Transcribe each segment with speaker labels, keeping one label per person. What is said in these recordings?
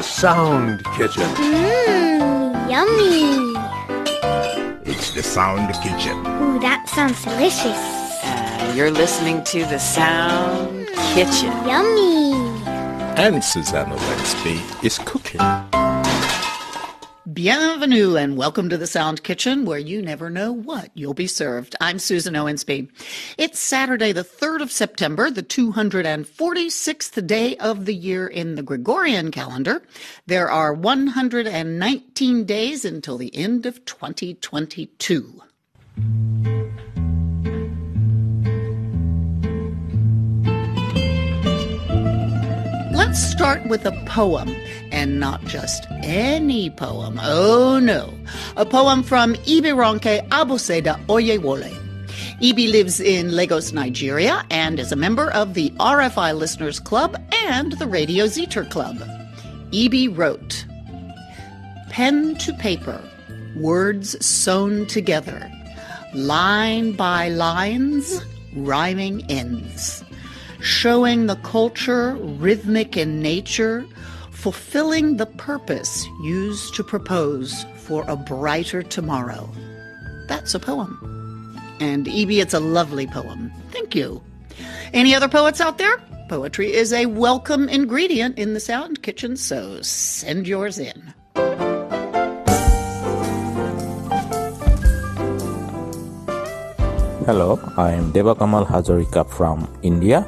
Speaker 1: The Sound Kitchen.
Speaker 2: Mmm, yummy.
Speaker 3: It's the Sound Kitchen.
Speaker 2: Ooh, that sounds delicious.
Speaker 4: Uh, you're listening to the Sound Kitchen.
Speaker 2: Yummy.
Speaker 3: And Susan Owensby is cooking.
Speaker 5: Bienvenue and welcome to the Sound Kitchen where you never know what you'll be served. I'm Susan Owensby. It's Saturday, the 3rd of September, the 246th day of the year in the Gregorian calendar. There are 119 days until the end of 2022. Let's start with a poem, and not just any poem. Oh no, a poem from Ibironke Aboseda Oyewole. Ibi lives in Lagos, Nigeria, and is a member of the RFI Listeners Club and the Radio Zeter Club. Ibi wrote, Pen to paper, words sewn together, line by lines, rhyming ends showing the culture rhythmic in nature, fulfilling the purpose used to propose for a brighter tomorrow. That's a poem. And Ibi, it's a lovely poem. Thank you. Any other poets out there? Poetry is a welcome ingredient in the Sound Kitchen, so send yours in.
Speaker 6: Hello, I am Devakamal Hazarika from India.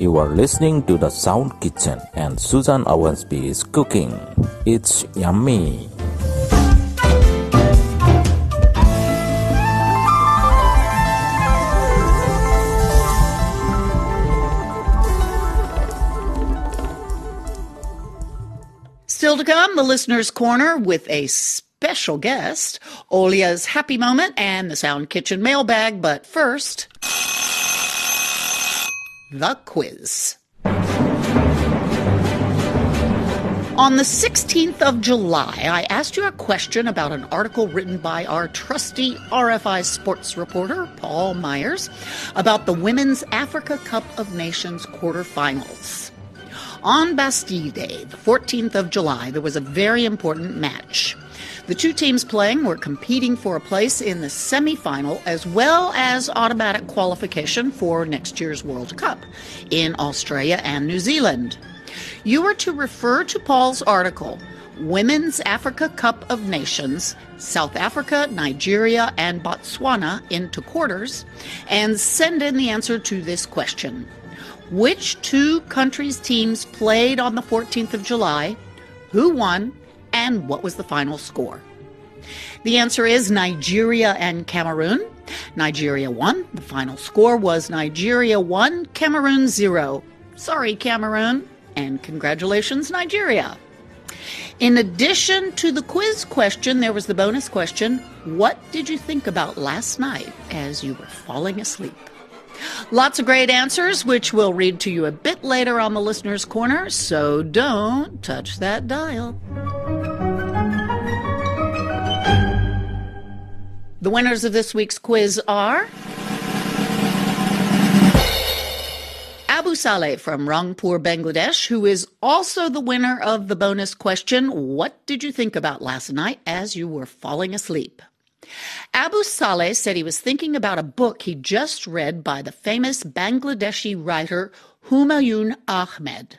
Speaker 6: You are listening to the Sound Kitchen and Susan Owensby is cooking. It's yummy.
Speaker 5: Still to come, the listener's corner with a special guest, Olia's happy moment, and the Sound Kitchen mailbag. But first, the quiz. On the 16th of July, I asked you a question about an article written by our trusty RFI sports reporter, Paul Myers, about the Women's Africa Cup of Nations quarterfinals. On Bastille Day, the 14th of July, there was a very important match. The two teams playing were competing for a place in the semifinal as well as automatic qualification for next year's World Cup in Australia and New Zealand. You are to refer to Paul's article, Women's Africa Cup of Nations, South Africa, Nigeria, and Botswana into quarters, and send in the answer to this question. Which two countries' teams played on the 14th of July? Who won? And what was the final score? The answer is Nigeria and Cameroon. Nigeria won. The final score was Nigeria 1, Cameroon 0. Sorry, Cameroon. And congratulations, Nigeria. In addition to the quiz question, there was the bonus question What did you think about last night as you were falling asleep? Lots of great answers, which we'll read to you a bit later on the Listener's Corner, so don't touch that dial. The winners of this week's quiz are Abu Saleh from Rangpur, Bangladesh, who is also the winner of the bonus question What did you think about last night as you were falling asleep? Abu Saleh said he was thinking about a book he just read by the famous Bangladeshi writer Humayun Ahmed.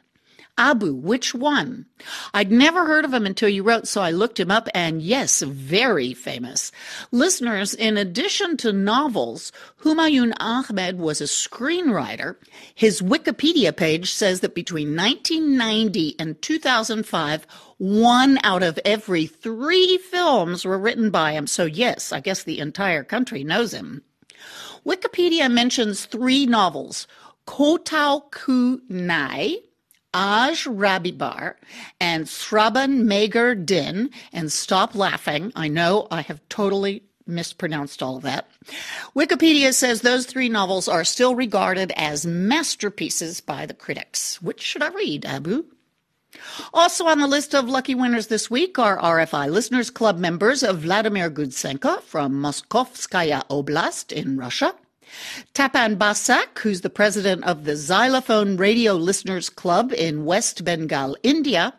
Speaker 5: Abu, which one? I'd never heard of him until you wrote, so I looked him up, and yes, very famous. Listeners, in addition to novels, Humayun Ahmed was a screenwriter. His Wikipedia page says that between 1990 and 2005, one out of every three films were written by him. So, yes, I guess the entire country knows him. Wikipedia mentions three novels Kotau Ku Nai, Aj Rabibar and Sraban Magar Din, and stop laughing. I know I have totally mispronounced all of that. Wikipedia says those three novels are still regarded as masterpieces by the critics. Which should I read, Abu? Also on the list of lucky winners this week are RFI Listeners Club members of Vladimir Gudsenko from Moskovskaya Oblast in Russia, Tapan Basak, who's the president of the Xylophone Radio Listeners Club in West Bengal, India,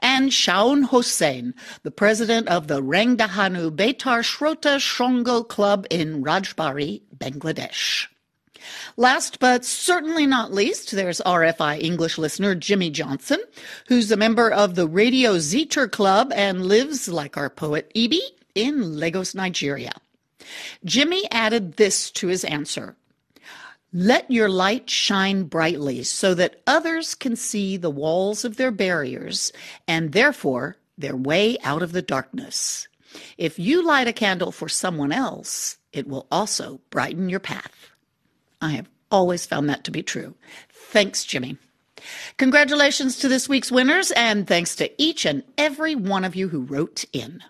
Speaker 5: and Shaun Hossain, the president of the Rangdahanu Betar Shrota Shongo Club in Rajbari, Bangladesh. Last but certainly not least, there's RFI English listener Jimmy Johnson, who's a member of the Radio Zeter Club and lives, like our poet Ibi, in Lagos, Nigeria. Jimmy added this to his answer. Let your light shine brightly so that others can see the walls of their barriers and therefore their way out of the darkness. If you light a candle for someone else, it will also brighten your path. I have always found that to be true. Thanks, Jimmy. Congratulations to this week's winners, and thanks to each and every one of you who wrote in.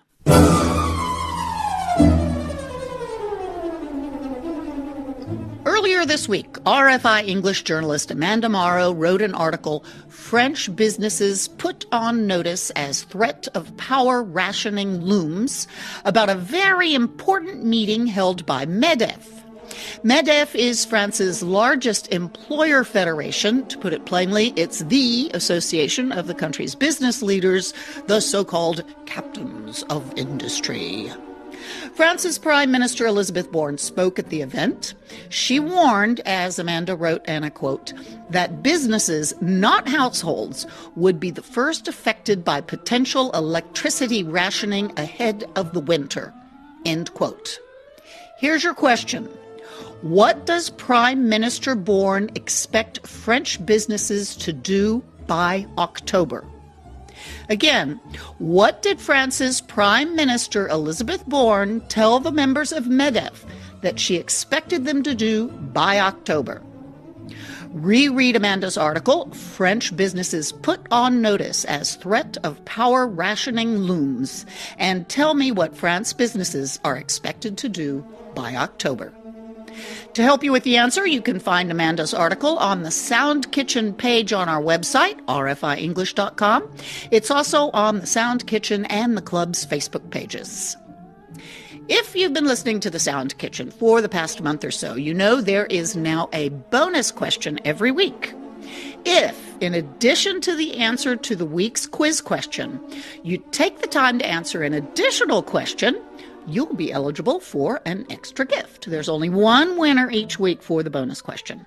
Speaker 5: Earlier this week, RFI English journalist Amanda Morrow wrote an article French businesses put on notice as threat of power rationing looms about a very important meeting held by MEDEF. MEDEF is France's largest employer federation. To put it plainly, it's the association of the country's business leaders, the so called captains of industry. France's Prime Minister Elizabeth Borne spoke at the event. She warned, as Amanda wrote, and I quote, that businesses, not households, would be the first affected by potential electricity rationing ahead of the winter. End quote. Here's your question. What does Prime Minister Borne expect French businesses to do by October? Again, what did France's Prime Minister Elizabeth Borne tell the members of MEDEF that she expected them to do by October? Reread Amanda's article, French Businesses Put on Notice as Threat of Power Rationing Looms, and tell me what France businesses are expected to do by October. To help you with the answer, you can find Amanda's article on the Sound Kitchen page on our website, rfienglish.com. It's also on the Sound Kitchen and the club's Facebook pages. If you've been listening to the Sound Kitchen for the past month or so, you know there is now a bonus question every week. If, in addition to the answer to the week's quiz question, you take the time to answer an additional question, you'll be eligible for an extra gift. There's only one winner each week for the bonus question.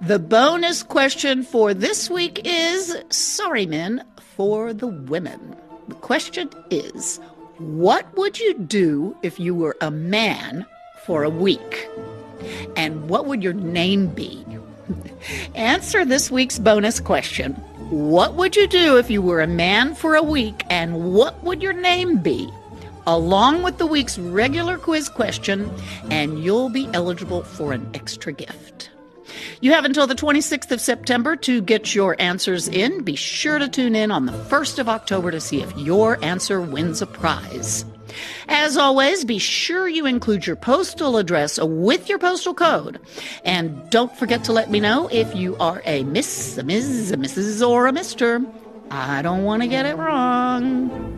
Speaker 5: The bonus question for this week is sorry, men, for the women. The question is what would you do if you were a man for a week? And what would your name be? Answer this week's bonus question. What would you do if you were a man for a week, and what would your name be? Along with the week's regular quiz question, and you'll be eligible for an extra gift. You have until the 26th of September to get your answers in. Be sure to tune in on the 1st of October to see if your answer wins a prize. As always, be sure you include your postal address with your postal code. And don't forget to let me know if you are a Miss, a Ms., a Mrs., or a Mr. I don't want to get it wrong.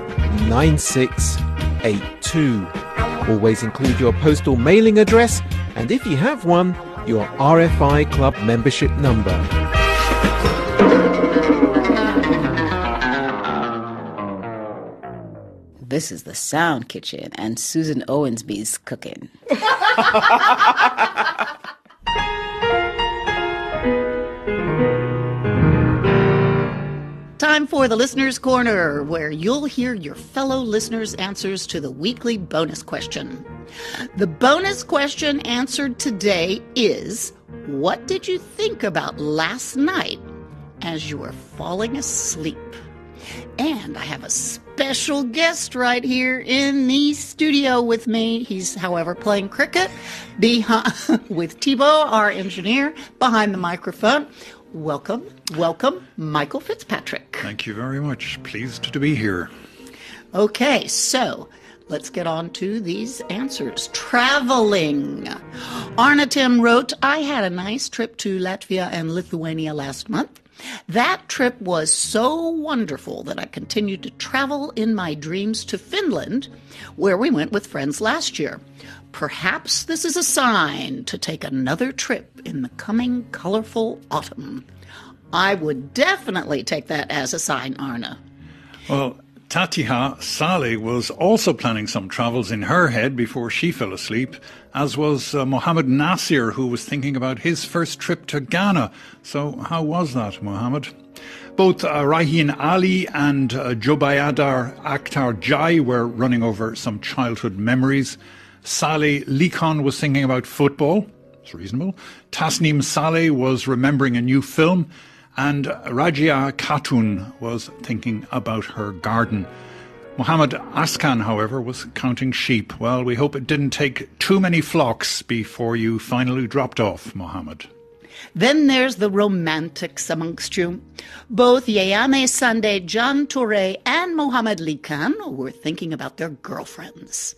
Speaker 1: 82. Always include your postal mailing address and if you have one, your RFI Club membership number.
Speaker 4: This is the Sound Kitchen and Susan Owensby's cooking.
Speaker 5: Time for the Listener's Corner, where you'll hear your fellow listeners' answers to the weekly bonus question. The bonus question answered today is What did you think about last night as you were falling asleep? And I have a special guest right here in the studio with me. He's, however, playing cricket behind, with Thibaut, our engineer, behind the microphone. Welcome, welcome, Michael Fitzpatrick.
Speaker 7: Thank you very much. Pleased to be here.
Speaker 5: Okay, so let's get on to these answers. Traveling. Arna Tim wrote, I had a nice trip to Latvia and Lithuania last month. That trip was so wonderful that I continued to travel in my dreams to Finland, where we went with friends last year. Perhaps this is a sign to take another trip in the coming colorful autumn. I would definitely take that as a sign, Arna.
Speaker 7: Well, Tatiha Saleh was also planning some travels in her head before she fell asleep, as was uh, Mohammed Nasir, who was thinking about his first trip to Ghana. So, how was that, Mohammed? Both uh, Rahin Ali and uh, Jobayadar Akhtar Jai were running over some childhood memories. Saleh Likon was thinking about football. It's reasonable. Tasnim Saleh was remembering a new film. And Rajia Khatun was thinking about her garden. Muhammad Askan, however, was counting sheep. Well, we hope it didn't take too many flocks before you finally dropped off, Muhammad.
Speaker 5: Then there's the romantics amongst you. Both Yayame Sande, John Toure, and Mohammed Likan were thinking about their girlfriends.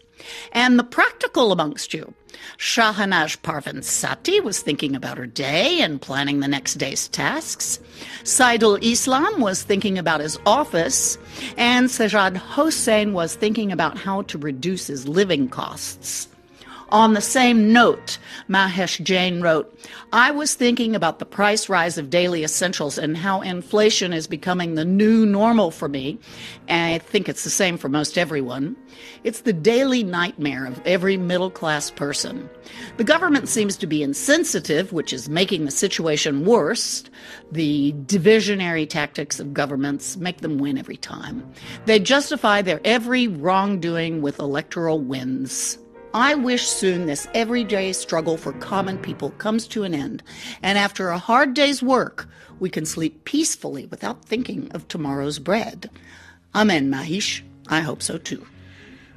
Speaker 5: And the practical amongst you. Shahanaj Parvin Sati was thinking about her day and planning the next day's tasks. Saidul Islam was thinking about his office. And Sajad Hossein was thinking about how to reduce his living costs. On the same note, Mahesh Jain wrote, I was thinking about the price rise of daily essentials and how inflation is becoming the new normal for me. And I think it's the same for most everyone. It's the daily nightmare of every middle class person. The government seems to be insensitive, which is making the situation worse. The divisionary tactics of governments make them win every time. They justify their every wrongdoing with electoral wins. I wish soon this everyday struggle for common people comes to an end, and after a hard day's work, we can sleep peacefully without thinking of tomorrow's bread. Amen, Mahish. I hope so too.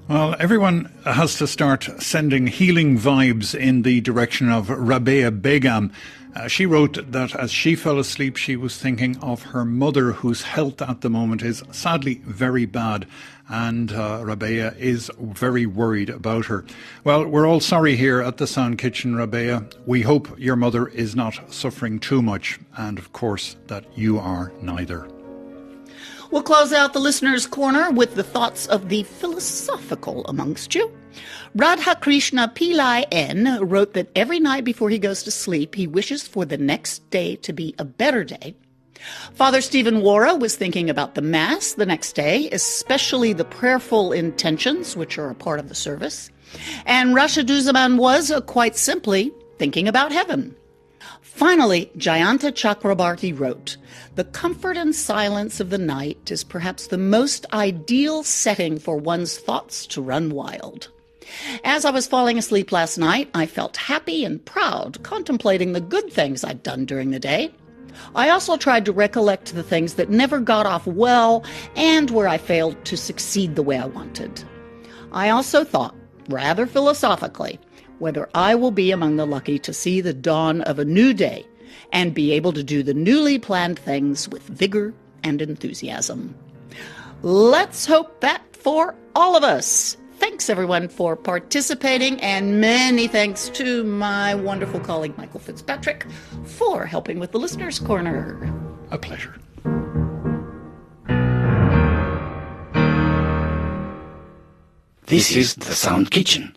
Speaker 7: Well, everyone has to start sending healing vibes in the direction of Rabea Begum. Uh, she wrote that as she fell asleep, she was thinking of her mother, whose health at the moment is sadly very bad. And uh, Rabea is very worried about her. Well, we're all sorry here at the Sound Kitchen, Rabea. We hope your mother is not suffering too much, and of course, that you are neither.
Speaker 5: We'll close out the listener's corner with the thoughts of the philosophical amongst you. Radhakrishna Pillai N wrote that every night before he goes to sleep, he wishes for the next day to be a better day. Father Stephen Wara was thinking about the Mass the next day, especially the prayerful intentions, which are a part of the service. And Rashaduzaman was, uh, quite simply, thinking about heaven. Finally, Jayanta Chakrabarti wrote, The comfort and silence of the night is perhaps the most ideal setting for one's thoughts to run wild. As I was falling asleep last night, I felt happy and proud, contemplating the good things I'd done during the day. I also tried to recollect the things that never got off well and where I failed to succeed the way I wanted. I also thought, rather philosophically, whether I will be among the lucky to see the dawn of a new day and be able to do the newly planned things with vigor and enthusiasm. Let's hope that for all of us. Thanks everyone for participating, and many thanks to my wonderful colleague Michael Fitzpatrick for helping with the Listener's Corner.
Speaker 7: A pleasure.
Speaker 8: This is the Sound Kitchen.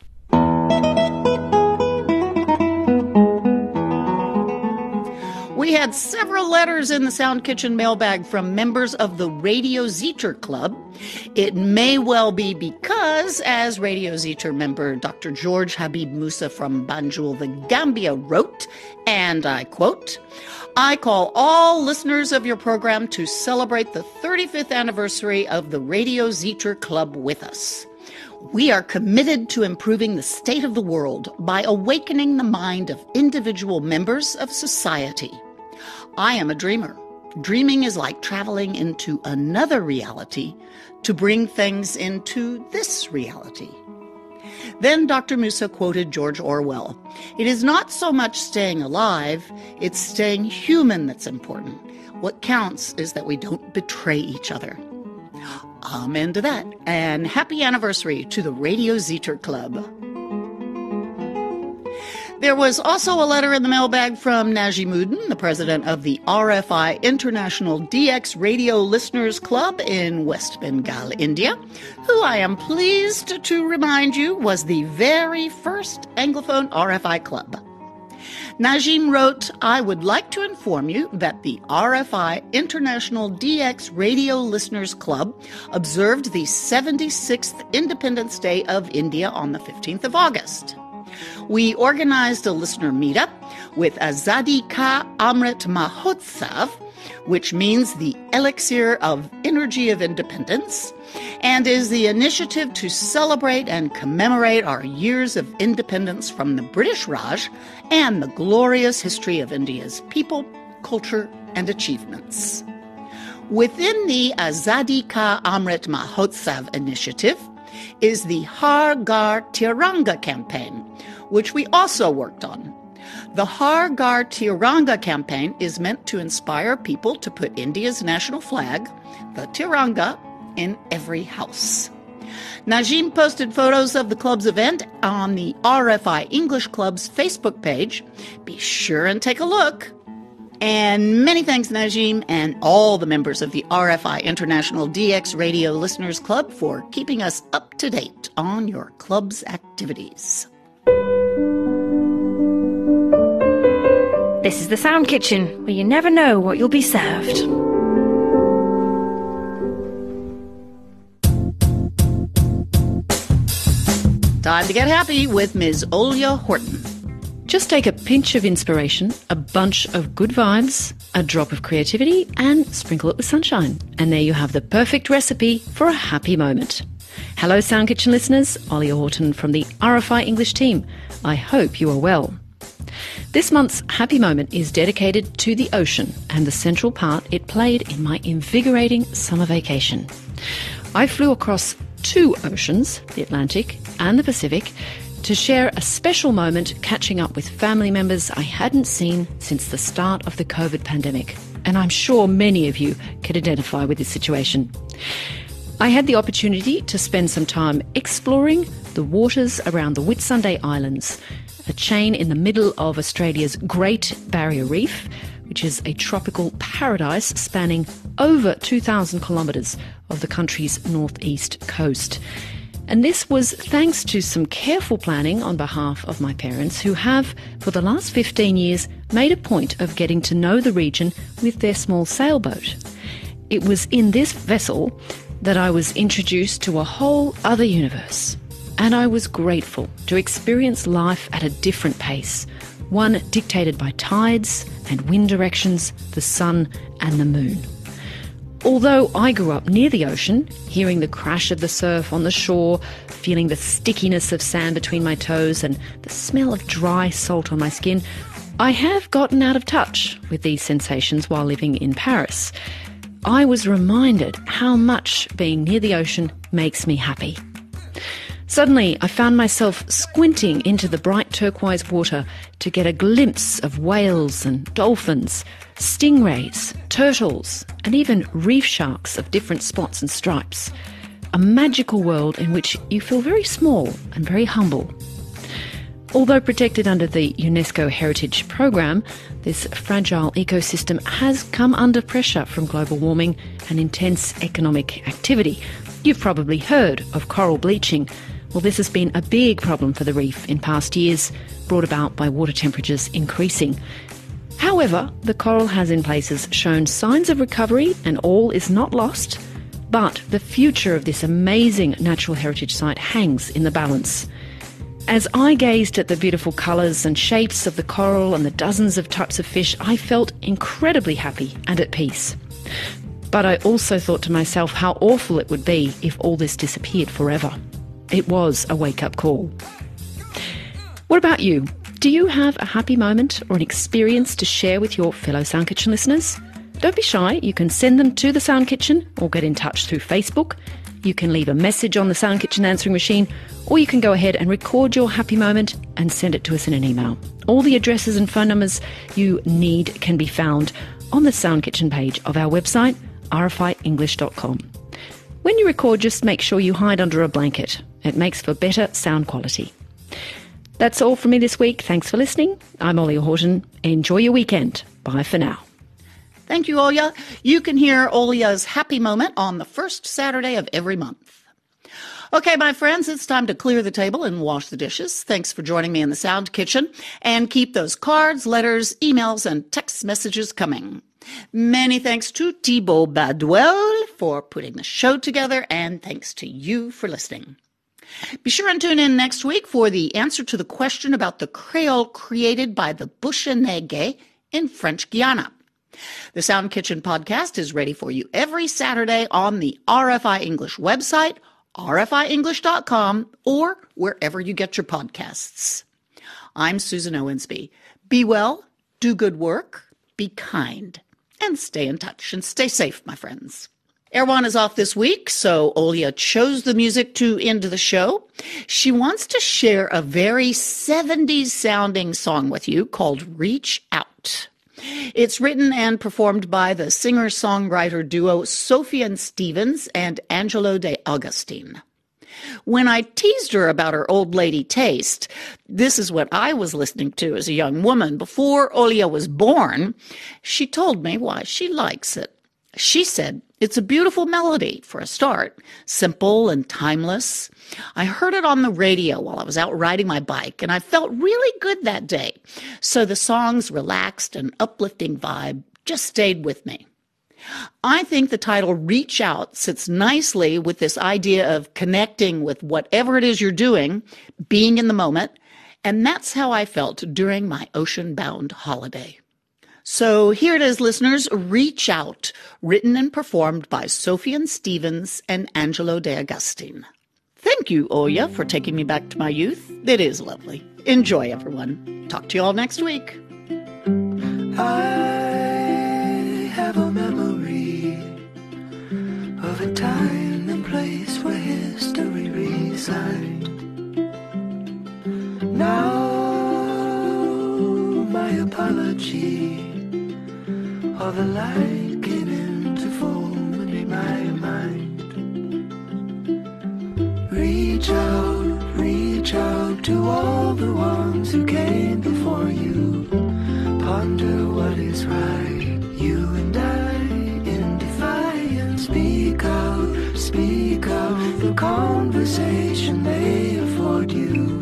Speaker 5: We had several letters in the Sound Kitchen mailbag from members of the Radio Zeter Club. It may well be because, as Radio Zeter member Dr. George Habib Musa from Banjul, the Gambia wrote, and I quote, I call all listeners of your program to celebrate the 35th anniversary of the Radio Zeter Club with us. We are committed to improving the state of the world by awakening the mind of individual members of society. I am a dreamer. Dreaming is like traveling into another reality to bring things into this reality. Then Dr. Musa quoted George Orwell It is not so much staying alive, it's staying human that's important. What counts is that we don't betray each other. Amen to that. And happy anniversary to the Radio Zeter Club. There was also a letter in the mailbag from Najimuddin, the president of the RFI International DX Radio Listeners Club in West Bengal, India, who I am pleased to remind you was the very first Anglophone RFI club. Najim wrote, I would like to inform you that the RFI International DX Radio Listeners Club observed the 76th Independence Day of India on the 15th of August. We organized a listener meetup with Azadi Ka Amrit Mahotsav, which means the elixir of energy of independence, and is the initiative to celebrate and commemorate our years of independence from the British Raj and the glorious history of India's people, culture, and achievements. Within the Azadi Ka Amrit Mahotsav initiative is the Har Ghar Tiranga campaign, which we also worked on. The Har Ghar Tiranga campaign is meant to inspire people to put India's national flag, the Tiranga, in every house. Najim posted photos of the club's event on the RFI English Club's Facebook page. Be sure and take a look. And many thanks, Najim, and all the members of the RFI International DX Radio Listeners Club for keeping us up to date on your club's activities.
Speaker 8: This is the Sound Kitchen, where you never know what you'll be served.
Speaker 5: Time to get happy with Ms. Olia Horton.
Speaker 9: Just take a pinch of inspiration, a bunch of good vibes, a drop of creativity, and sprinkle it with sunshine. And there you have the perfect recipe for a happy moment. Hello, Sound Kitchen listeners. Olia Horton from the RFI English team. I hope you are well. This month's happy moment is dedicated to the ocean and the central part it played in my invigorating summer vacation. I flew across two oceans, the Atlantic and the Pacific, to share a special moment catching up with family members I hadn't seen since the start of the COVID pandemic. And I'm sure many of you can identify with this situation. I had the opportunity to spend some time exploring the waters around the Whitsunday Islands, a chain in the middle of Australia's Great Barrier Reef, which is a tropical paradise spanning over 2,000 kilometres of the country's northeast coast. And this was thanks to some careful planning on behalf of my parents, who have, for the last 15 years, made a point of getting to know the region with their small sailboat. It was in this vessel that I was introduced to a whole other universe. And I was grateful to experience life at a different pace, one dictated by tides and wind directions, the sun and the moon. Although I grew up near the ocean, hearing the crash of the surf on the shore, feeling the stickiness of sand between my toes and the smell of dry salt on my skin, I have gotten out of touch with these sensations while living in Paris. I was reminded how much being near the ocean makes me happy. Suddenly, I found myself squinting into the bright turquoise water to get a glimpse of whales and dolphins, stingrays, turtles, and even reef sharks of different spots and stripes. A magical world in which you feel very small and very humble. Although protected under the UNESCO Heritage Programme, this fragile ecosystem has come under pressure from global warming and intense economic activity. You've probably heard of coral bleaching. Well, this has been a big problem for the reef in past years, brought about by water temperatures increasing. However, the coral has in places shown signs of recovery and all is not lost, but the future of this amazing natural heritage site hangs in the balance. As I gazed at the beautiful colours and shapes of the coral and the dozens of types of fish, I felt incredibly happy and at peace. But I also thought to myself how awful it would be if all this disappeared forever. It was a wake up call. What about you? Do you have a happy moment or an experience to share with your fellow Sound Kitchen listeners? Don't be shy. You can send them to the Sound Kitchen or get in touch through Facebook. You can leave a message on the Sound Kitchen answering machine, or you can go ahead and record your happy moment and send it to us in an email. All the addresses and phone numbers you need can be found on the Sound Kitchen page of our website, rfienglish.com. When you record, just make sure you hide under a blanket. It makes for better sound quality. That's all from me this week. Thanks for listening. I'm Olia Horton. Enjoy your weekend. Bye for now.
Speaker 5: Thank you, Olya. You can hear Olya's happy moment on the first Saturday of every month. Okay, my friends, it's time to clear the table and wash the dishes. Thanks for joining me in the Sound Kitchen. And keep those cards, letters, emails, and text messages coming. Many thanks to Thibaut Baduel for putting the show together, and thanks to you for listening. Be sure and tune in next week for the answer to the question about the Creole created by the Bushinengue in French Guiana. The Sound Kitchen podcast is ready for you every Saturday on the RFI English website, rfienglish.com, or wherever you get your podcasts. I'm Susan Owensby. Be well, do good work, be kind, and stay in touch and stay safe, my friends. Erwan is off this week, so Olya chose the music to end the show. She wants to share a very 70s sounding song with you called Reach Out. It's written and performed by the singer songwriter duo Sufjan Stevens and Angelo de Augustine. When I teased her about her old lady taste, this is what I was listening to as a young woman before Olya was born, she told me why she likes it. She said, it's a beautiful melody for a start, simple and timeless. I heard it on the radio while I was out riding my bike, and I felt really good that day. So the song's relaxed and uplifting vibe just stayed with me. I think the title Reach Out sits nicely with this idea of connecting with whatever it is you're doing, being in the moment, and that's how I felt during my ocean bound holiday. So here it is, listeners. Reach Out, written and performed by Sufjan Stevens and Angelo De Augustine. Thank you, Olya, for taking me back to my youth. It is lovely. Enjoy, everyone. Talk to you all next week.
Speaker 10: I have a memory of a time and place where history resides. Now, the light came into form in my mind. Reach out, reach out to all the ones who came before you. Ponder what is right, you and I in defiance. Speak out, speak out, the conversation they afford you.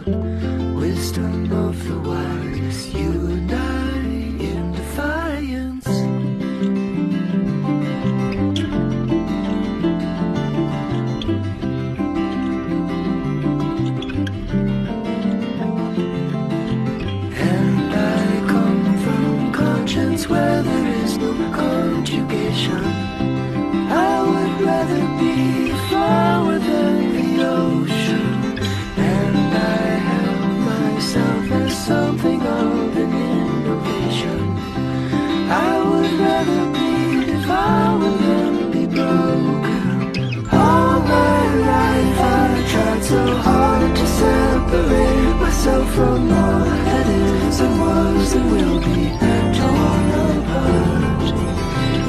Speaker 10: Will be torn apart.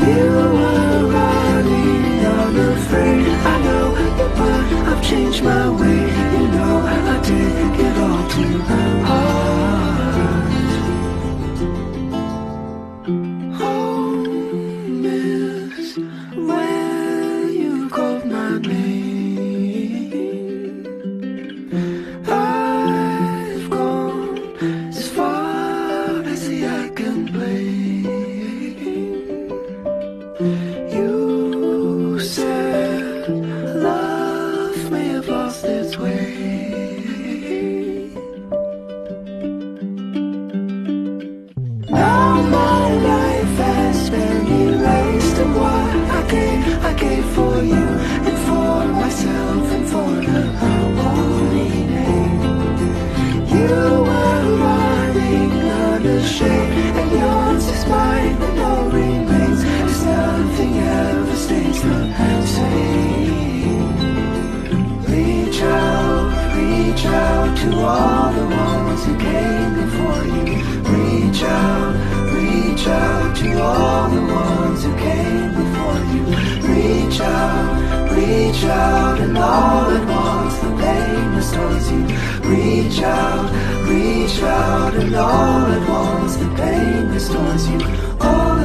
Speaker 10: You were running unafraid. I know, I've changed my way. Reach out, and all at once the pain restores you. Reach out, reach out, and all at once the pain restores you. All